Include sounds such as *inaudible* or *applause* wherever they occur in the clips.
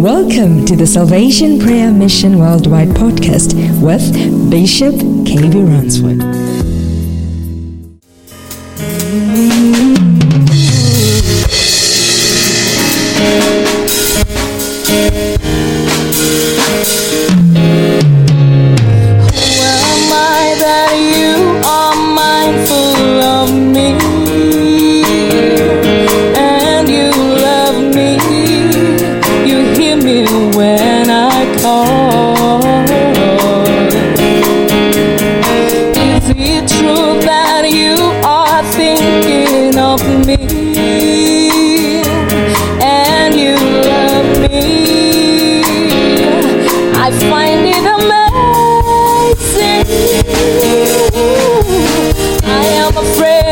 Welcome to the Salvation Prayer Mission Worldwide podcast with Bishop KB Ransford.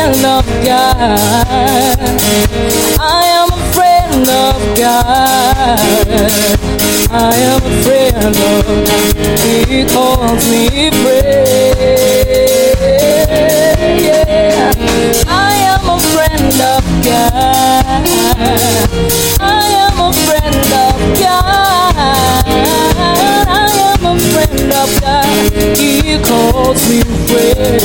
Friend of God. I am a friend of God. I am a friend of God. He calls me friend. Yeah. I am a friend of God. I am a friend of God. Friend of God. He calls me friend.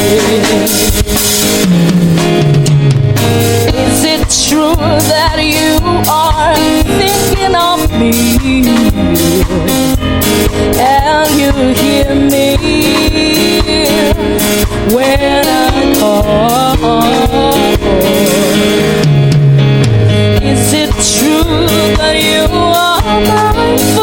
Is it true that you are thinking of me? And you hear me when I call. Is it true that you are mindful of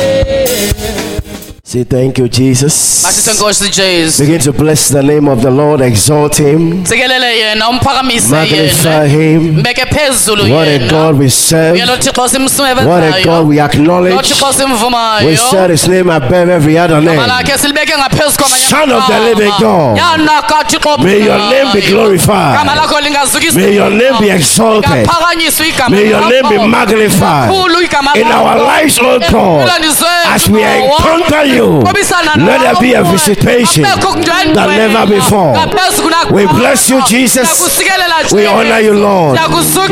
Say thank you, Jesus. Asithe Nkosi Jesu. Begin to bless the name of the Lord, exalt him, Sikelele yena umphakamise magnify him. What a. God we serve. Uyelo Thixo simsebenzayo. What a God we acknowledge. We set his name above every other name. Malakhe silibeke ngaphezu kwamanye Son of the living God. May your name be glorified. May your name be exalted. May your name be magnified in our lives, oh God. As we encounter you, Qobisana let there be a visitation that never before. We bless you, Jesus. We honor you, Lord.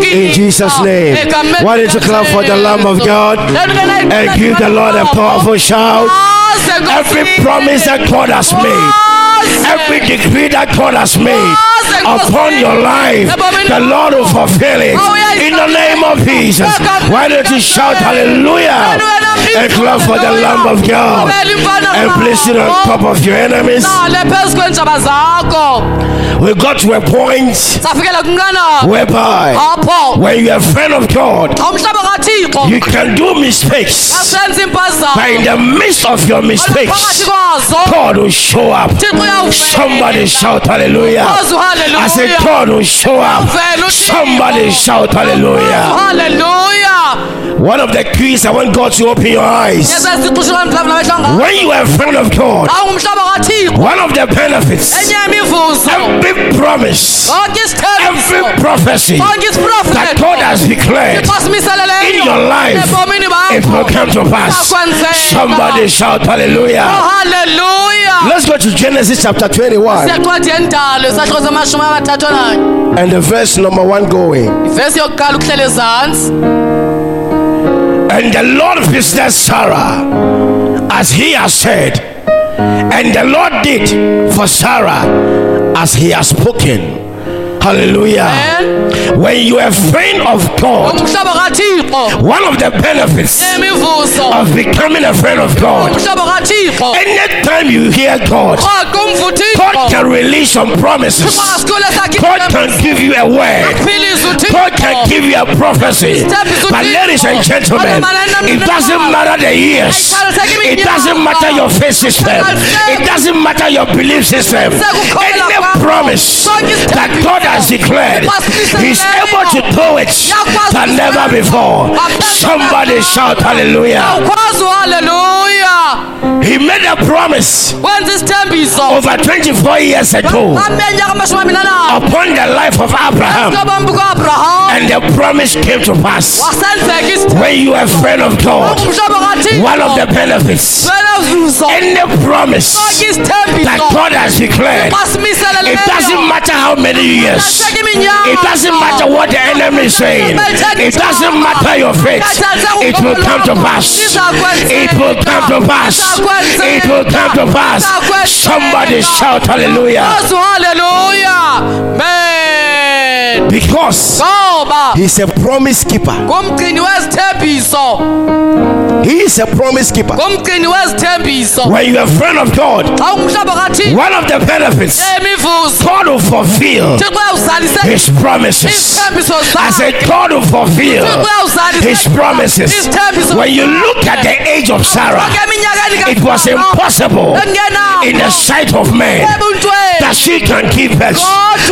In Jesus' name. Why don't you clap for the Lamb of God? and give the Lord a powerful shout? Every promise that God has made, every decree that God has made upon your life, the Lord will fulfill it. In the name of Jesus. Why don't you shout hallelujah? And clap for the Lamb of God and place it on top of your enemies? Nale phezu kwenjaba zakho We got to a point whereby when you're a friend of God, xa umhlaba kathixo you can do mistakes. But in the midst of your mistakes, God will show up. Somebody shout hallelujah. I said, God will show up. Somebody shout hallelujah. haleluya One of the keys I want God to open your eyes. esesiqhushula mhlawumbi namehlo ngabo When you are a friend of God, xa ungumhlaba kathixo one of the benefits, every promise, every prophecy that God has declared in your life it will come to pass. Somebody shout hallelujah. haleluya Let's go to Genesis chapter 21 siyancwadi yendalo isahluko samashumi amathathu ananye and the verse number 1 going. And the Lord visited Sarah as he has said, and the Lord did for Sarah as he has spoken. Hallelujah. Amen. When you are a friend of God, one of the benefits of becoming a friend of God, anytime you hear God, God can release some promises. God can give you a word. God can give you a prophecy. But ladies and gentlemen, it doesn't matter the years. It doesn't matter your faith system. It doesn't matter your belief system. Any promise that God has declared, He's able to do it than never before. Somebody shout hallelujah. He made a promise over 24 years ago amenyaka amashumi amabini anabo upon the life of Abraham, and the promise came to pass. When you are a friend of God, one of the benefits, wenazuzo any promise that God has declared, it doesn't matter how many years, Iminyaka. it doesn't matter what the enemy is saying, it doesn't matter your faith, it will come to pass. It will come to pass. It will come to pass. Somebody shout hallelujah. Haleluya men Because he's a promise keeper. He is a promise keeper. When you're a friend of God, xa ungumhlobo kathixo one of the benefits, God will fulfill his promises. I said, God will fulfill his promises. When you look at the age of Sarah, it was impossible in the sight of man that she can give birth.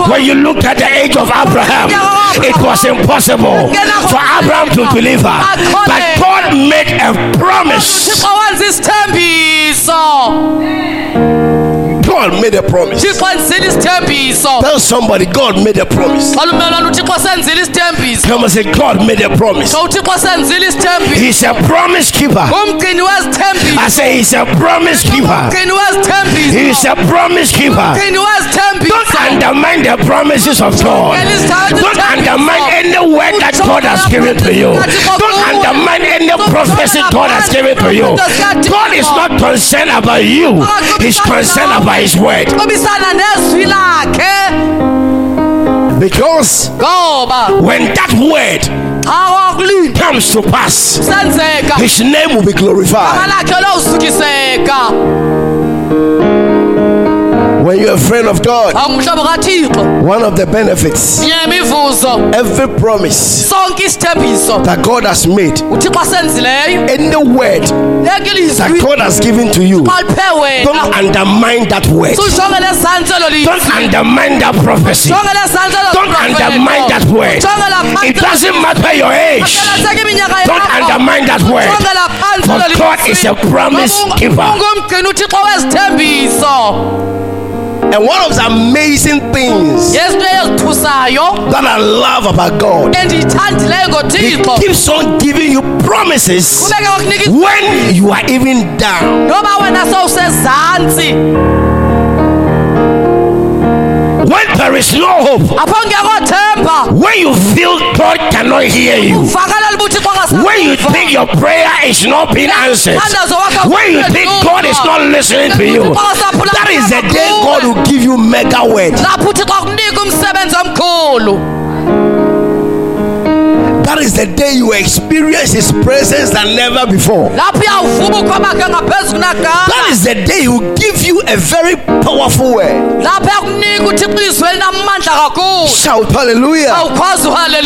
When you look at the age of Abraham, it was impossible for Abraham to believe her. But God made a promise. Thixo wenza isithembiso God made a promise. Tell somebody, God made a promise. xa lumelwana uthixo senzile isithembiso Come and say, God made a promise. xa uthixo senzile isithembiso He's a promise keeper. I say, He's a promise keeper. He's a promise keeper. Don't undermine the promises of God. Don't undermine any word that God has given to you. Don't undermine any prophecy God has given to you. God is not concerned about you, He's concerned about His word. xobisana nezwi lakhe Because when that word comes to pass, His name will be glorified. When you're a friend of God, one of the benefits, every promise that God has made, any word that God has given to you, xa liphe wena don't undermine that word. sujongele ezantsi elo lizwi Don't undermine that prophecy. jongele ezantsi elo Don't undermine that word. It doesn't matter your age. Don't undermine that word. For God is a promise Ngoba And one of the amazing things that I love about God, He keeps on giving you promises when you are even down. Noba wena sowusezantsi When there is no hope, apho ngekho themba when you feel God cannot hear you, uvakalela uba uthixo when you think your prayer is not being answered, when you think God is not listening to you, that is the day God will give you mega word. That is the day you experience His presence than never before. lapho uyawuvuba ukhwabakhe ngaphezu kunagama That is the day He will give you a very powerful word. lapho yakunika uthixo izwi elinamandla kakhulu. Shout hallelujah.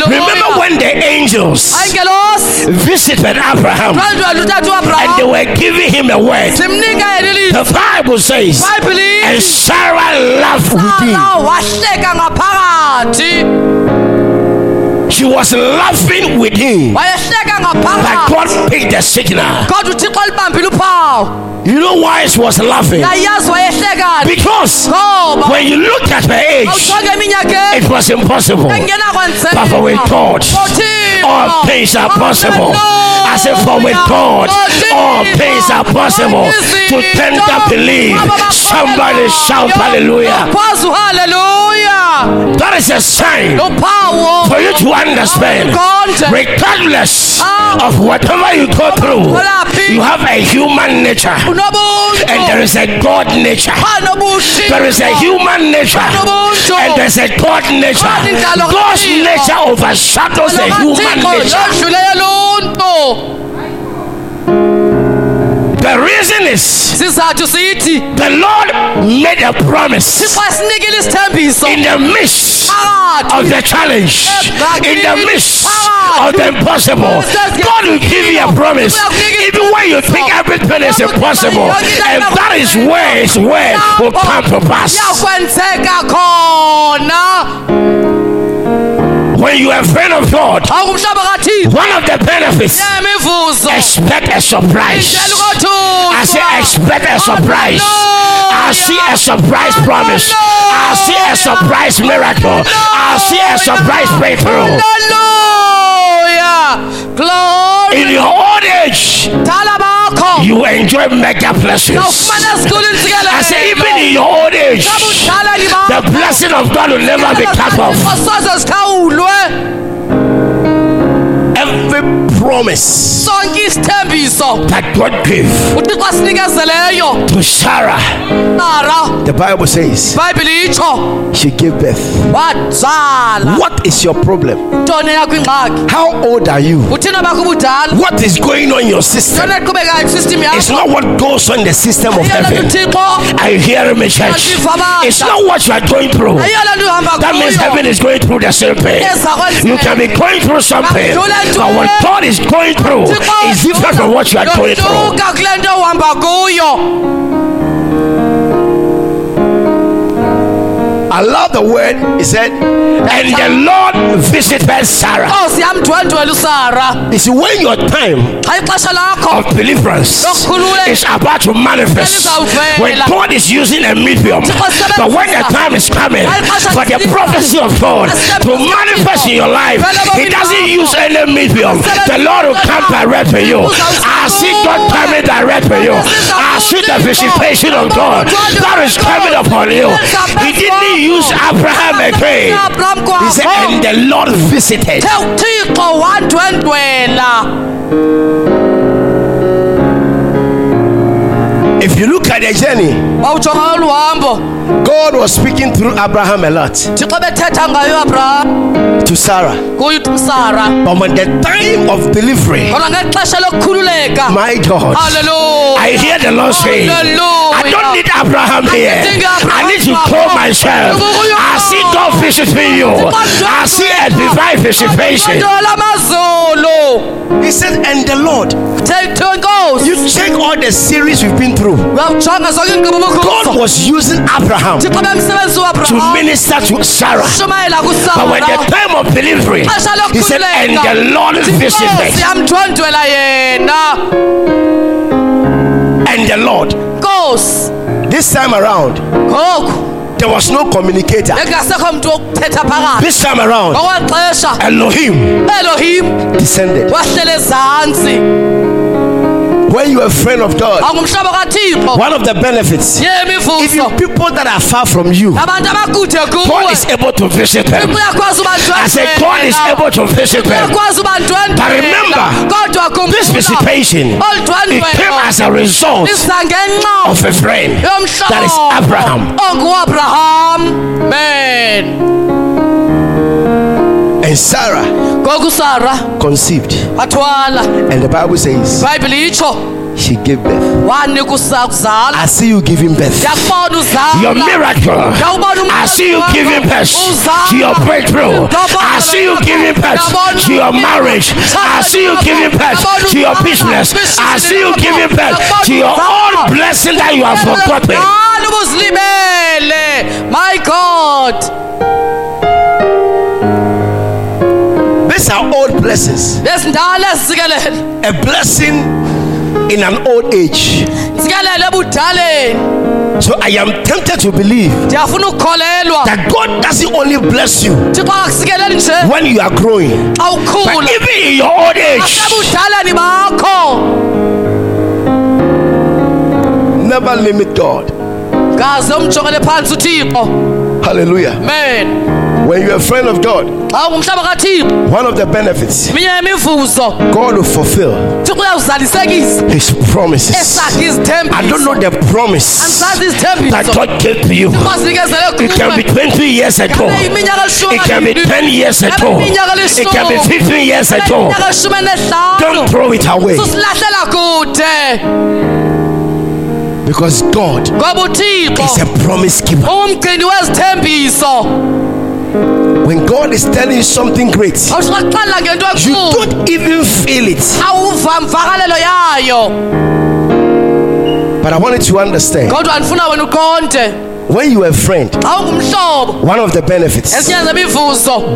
Remember when the angels visited Abraham and they were giving him a word? simnika yena ilizwi The Bible says, and Sarah laughed wahleka ngaphakathi She was laughing with him. Hmm. wayehleka But ngaphakathi God picked the signal. kodwa uthixo libambile uphawu You know why she was laughing? Because when you look at her age, it was impossible. engenakwenzeka But with God, all things are possible. I said, for with God, all things are possible. To tender believe. Somebody shout hallelujah. Pause hallelujah. That is a sign for you to understand. konje Regardless of whatever you go through, you have a human nature. And there is a God nature. There is a human nature. And there's a God nature. God's nature overshadows the human nature. The reason is sizathu sithi the Lord made a promise xa sinikile isithembiso. in the midst of the challenge, in the midst of the impossible. God will give you a promise. Even when you think everything is impossible, and that is where His word will come to pass. When you are a friend of God, one of the benefits expect a surprise. I say expect a surprise. I see a surprise promise. I see a surprise miracle. I see a surprise breakthrough. Hallelujah. Glory. In your old age, Bakho. you enjoy mega blessings. Awufumana esikhulu intsikelelo. I say even in your old age, the blessing of God will never be cut off. Soze sikhawulwe. Every promise Sonke isithembiso. that God gave uThixo asinikezeleyo. to Sarah, Sara. the Bible says itsho she gave birth. wazala. What is your problem? Ntoni yakho ingxaki? How old are you? Uthina bakho ubudala. What is going on in your system? Ntoni eqhubekayo kwisystem It's not what goes on in the system of heaven. you hearing me, church? It's not what you are going through. Ayiyona nto uhamba That means heaven is going through the same pain. You can be going through something, but what God is going through is different from what you are going through. I love the word. He said, and the Lord visited Sarah. Oh, see, I'm yamndwendwela usara You see, when your time xa ixesha lakho of deliverance is about to manifest, when God is using a medium, but when the time is coming for the prophecy of God to manifest in your life, He doesn't use any medium. The Lord will come direct to you. I see God coming direct to you. I see the visitation of God that is coming upon you. He didn't use Abraham again. He said, and the Lord visited. wandwendwela If you look at the journey, wawujonga olu hambo God was speaking through Abraham a lot to Sarah. But when the time of delivery, kodwa ngexesha lokukhululeka. My God, I hear the Lord say, I don't need Abraham here. I need to call myself. I see God visiting you. I see a divine visitation. ntola amazulu He said, and the Lord, thethe nkosi you check all the series we've been through. uyawujonga zonke God was using Abraham to thixo bemsebenzisa uabraham minister to Sarah. shumayela But when the time of delivery, xesha he said, and the Lord visited. inkosi yamndwendwela yena. And the Lord, nkosi this time around, ngoku there was no communicator. engasekho mntu wokuthetha phakathi This time around, Elohim elohim descended. When you are a friend of God, one of the benefits, if you people that are far from you, God is able to visit them. I said, God is able to visit them. But remember, This visitation, it came as a result of a friend that is Abraham. onguabraham. Men And Sarah conceived. And the Bible says she gave birth. wanika usa- uzala I see you giving birth. Your miracle. I see you giving birth to your breakthrough. I see you giving birth to your marriage. I see you giving birth to your business. I see you giving birth to your own blessing that you have forgotten. My god are old blessings. A blessing in an old age. So I am tempted to believe that God doesn't only bless you thixo akakusikeleli nje when you are growing, but even in your old age. Never limit God. ngaze umjongele phantsi uthixo Hallelujah. men When you're a friend of God, xa ungumhlaba kathixo one of the benefits God will fulfill His promises. I don't know the promise that God gave to you. It can be 20 years ago. It can be 10 years ago. It can be 15 years ago. iminyaka elishumi enehlanu Don't throw it away because God is a promise keeper. When God is telling you something great, awusuka kuxelela ngento you don't even feel it. awuva mvakalelo yayo. But I want you to understand kodwa ndifuna wena uqonde when you are a friend, one of the benefits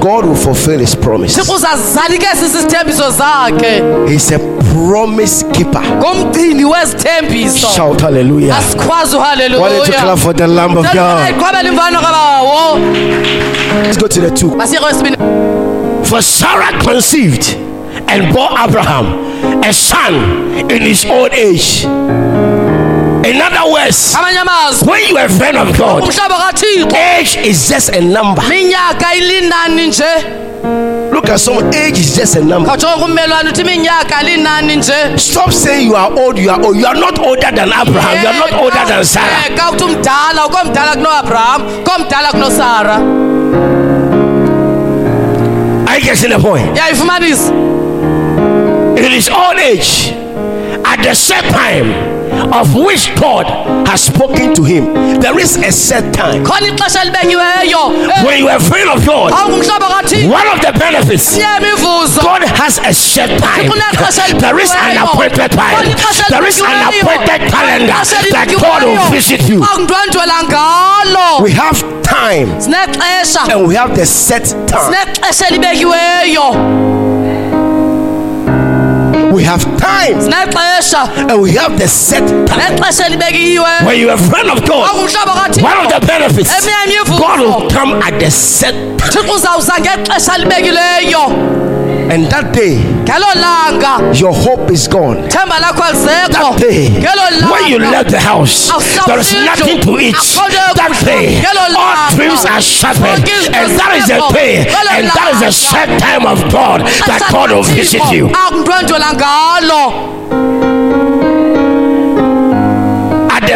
God will fulfill His promise. thixo uzazalikesa isithembiso zakhe He's a promise keeper. Shout hallelujah. asikhwazi Why don't you clap for the Lamb of God? iqhwabela imvano kabawo Let's go to the two. For Sarah conceived and bore Abraham a son in his old age. In other words, when you are a friend of God, age is just a number. minyaka ilinani nje Look at someone, age is just a number. kawujonga ummelwane uthi iminyaka linani nje Stop saying you are old, you are old. You are not older than Abraham, you are not older than eh, Sarah. Eh, ka uthi umdala ukomdala kunoabraham komdala kunosara I get in the point. yayifumanisa In his old age, at the set time of which God has spoken to him, there is a set time. elibekiweyo. When you are a friend of God, one of the benefits God has a set time. *laughs* There is an appointed time. There is an appointed calendar that God will visit you. We have time. And we have the set time. Have time and we have the set time. When you are a friend of God, one of the benefits God will come at the set time. And that day, your hope is gone. themba lakho alisekho That day, when you left the house, there is nothing to eat. That day, all dreams are shattered. And that is the day, and that is the set time of God that God will visit you.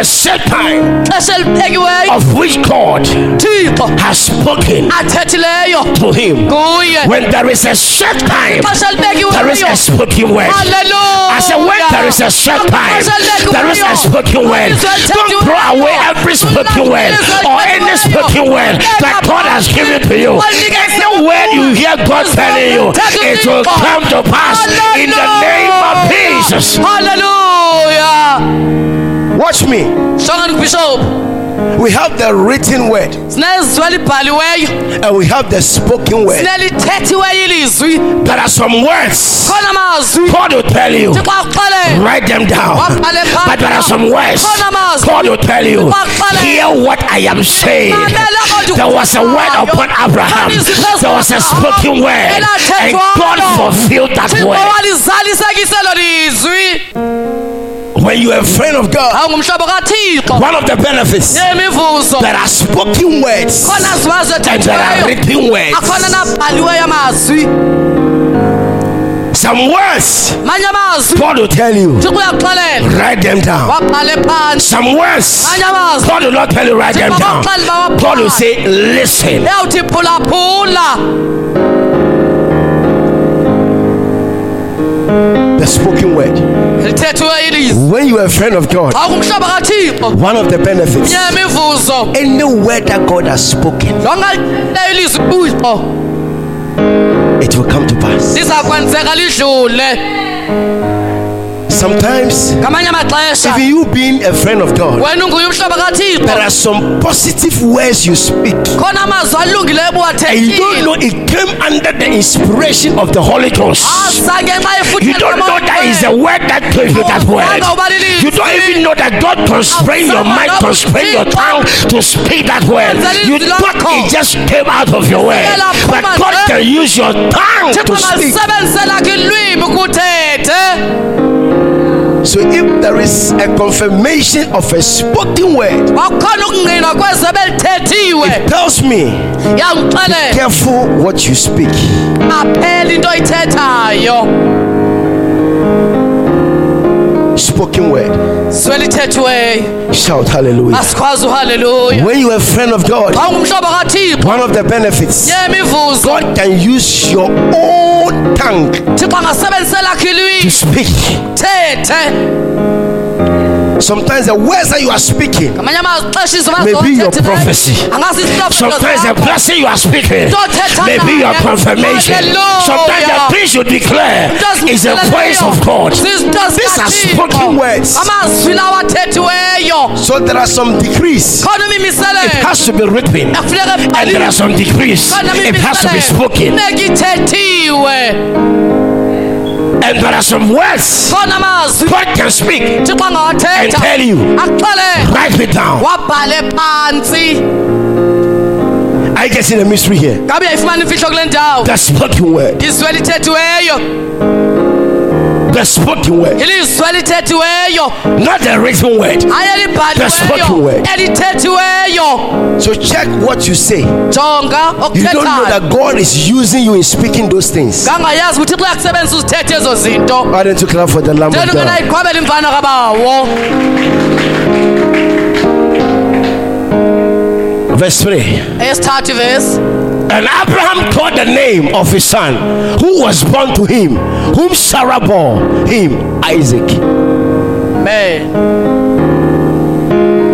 Akundwendwela ngalo At the set time of which God has spoken to him. When there is a set time, there is a spoken word. Hallelujah. I said, when there is a set time, there is a spoken word. Don't throw away every spoken word or any spoken word that God has given to you. Any word you hear God telling you, it will come to pass in the name of Jesus. haleluya Watch me. We have the written word and we have the spoken word. There are some words God will tell you. Write them down. But there are some words God will tell you. Hear what I am saying. There was a word upon Abraham. There was a spoken word. And God fulfilled that word. When you are a friend of God, one of the benefits there are spoken words and there are written words. akhona nabhaliweyo amazwi Some words God will tell you. Write them down. Some words God will not tell you write them down. God will say, listen. The spoken word. When you are a friend of God, one of the benefits, any word that God has spoken, longaleyo ilizwi kuyo it will come to pass. Liza kwenzeka lidlule Sometimes, even you being a friend of God, wena unguye umhlobo kathixo there are some positive words you speak. khona amazwi alungileyo And you don't know it came under the inspiration of the Holy Ghost. You don't know that is the word that gave you that word. You don't even know that God constrained your mind, constrained your tongue to speak that word. You thought it just came out of your way But God can use your tongue to speak. So if there is a confirmation of a spoken word, wakhona ukungqina kwezi ebelithethiwe it tells me, yangixelela careful what you speak. Aphela into oyithethayo Spoken word. Shout hallelujah. uhaleluya When you are a friend of God, xa ungumhlobo kathixo one of the benefits, God can use your own tongue thixo angasebenzise lakho to speak. Sometimes the words that you are speaking, izo Maybe your prophecy. sometimes the blessing you are speaking may be your confirmation. Sometimes the things you declare is the voice of God. These are spoken words. amazwi lawo athethiweyo So there are some decrees. It has to be written. And there are some decrees. It has to be spoken. And there are some words God can speak. And tell you. Write it down. I get in the mystery here. ngabe uyayifumana imfihlo kule The spoken word. The spoken word. Not the written word. The spoken word. So check what you say. You don't know that God is using you in speaking those things. ngangayazi ukuthi xa kusebenzisa uzithethe ezo zinto Why don't you clap for the Lamb of God? iqhwabela imvana kabawo Verse 3. And Abraham called the name of his son who was born to him, whom Sarah bore him, Isaac. me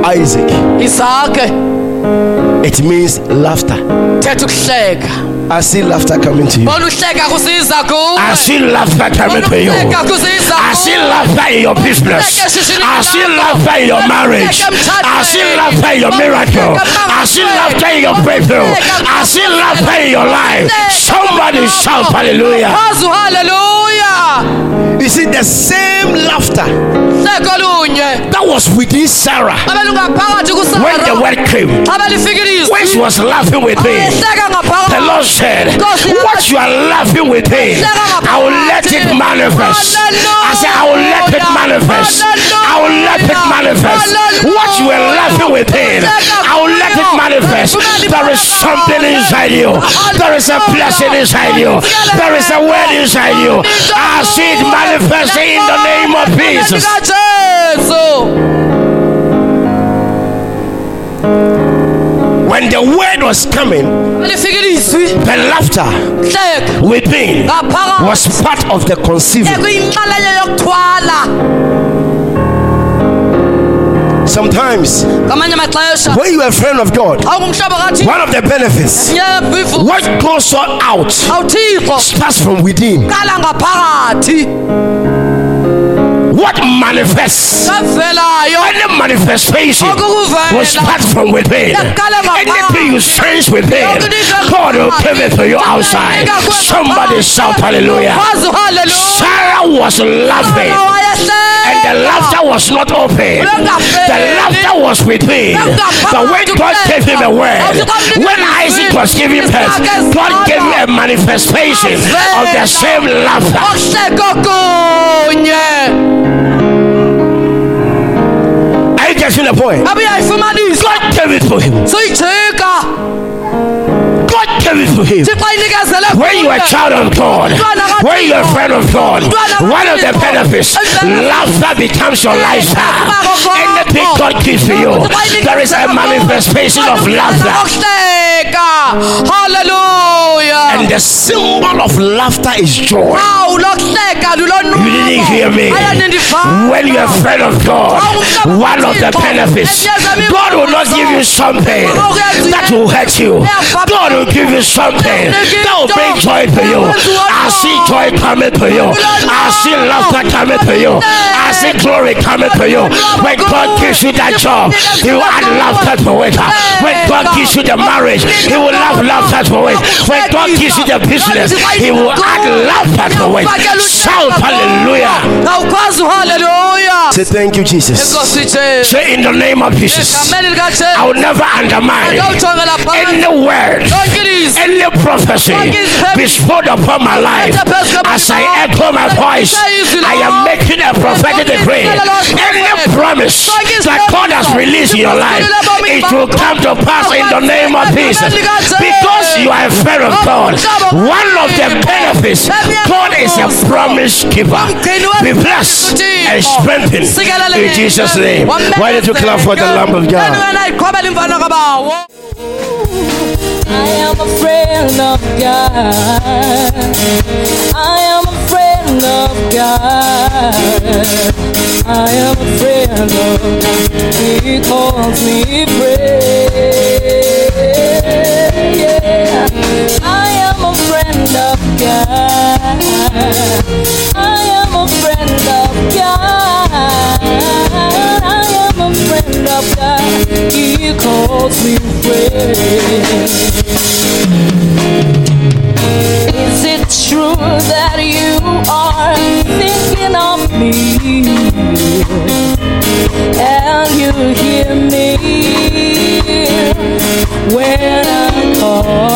Isaac. isake It means laughter. I see laughter coming to you. bona uhleka kusiza kuwe I see laughter coming to you. I see laughter in your business. I see laughter in your marriage. I see laughter in your miracle. I see laughter in your breakthrough. I see laughter in your life. Somebody shout hallelujah. uhaleluya You see, the same laughter that was within Sarah when the word came, she was laughing with me. The Lord said, What you are laughing within, I will let it manifest. I said, I will let it manifest. I will let it manifest. What you are laughing within, I will let it manifest. There is something inside you. There is a blessing inside you. There is a word inside you. I see it manifesting in the name of Jesus. When the word was coming, the laughter within was part of the conceiving. Sometimes, when you are a friend of God, one of the benefits, what goes on out starts from within. What manifests? Any manifestation will start from within. Anything you sense within, God will give it to you outside. Somebody shout hallelujah. Sarah was laughing. And the laughter was not open. The laughter was within. But when God gave him a word, when Isaac was giving birth, God gave him a manifestation of the same laughter. Are you getting the point? God gave it to him. God to him. When you are a child of God, when you are a friend of God, one of the benefits, laughter becomes your lifestyle. Anything God gives to you, there is a manifestation of laughter. haleluya And the symbol of laughter is joy. You didn't hear me. When you're a friend of God, one of the benefits, God will not give you something that will hurt you. God will give you something that will bring joy to you. I see joy coming to you. I see laughter coming to you. I see glory coming to you. When God gives you that job, He will add laughter to it. When God gives you the marriage, He will add laughter to it. When God gives you the business, He will add laughter to it. Shout hallelujah. Say thank you, Jesus. Say in the name of Jesus. I will never undermine any word, any prophecy bestowed upon my life. As I echo my voice, I am making a prophetic decree. Any promise that God has released in your life, it will come to pass in the name of Jesus. Because you are a friend of God, one of the benefits, God is a promise. giver. Be blessed and strengthened in Jesus' name. Why don't you clap for the Lamb of God? wena iqhobela imfana kabawo I am a friend of God. I am a friend of God. I am a friend of God. He calls me friend. Yeah. I am a friend of God. Of God. I am a friend of God. He calls me friend. Is it true that you are thinking of me? And you hear me when I call.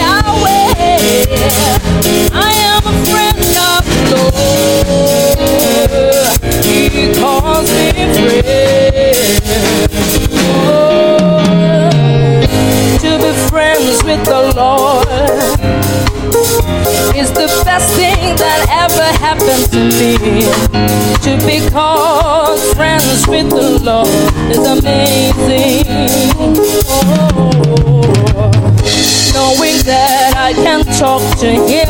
I am a friend of the Lord. He calls me friend. To be friends with the Lord is the best thing that ever happened to me. To be called friends with the Lord is amazing. Oh, knowing that I can talk to Him,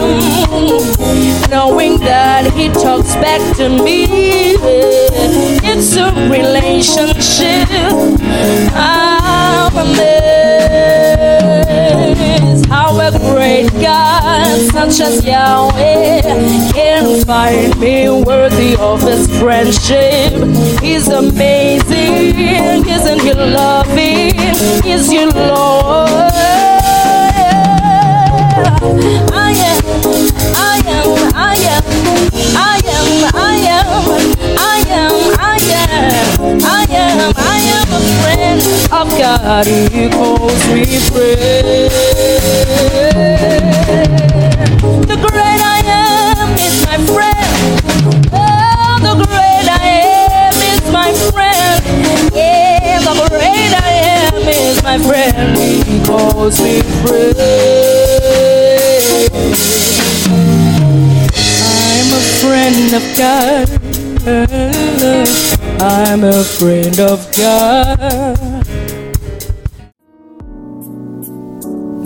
knowing that He talks back to me. It's a relationship. I'm amazed how a great God such as Yahweh can find me worthy of His friendship. He's amazing, isn't He loving? Is He Lord? Of God. Calls me friend. The great I am is my friend. Oh, the great I am is my friend. Yeah, the great I am is my friend. He calls me friend. God. I'm a friend of God.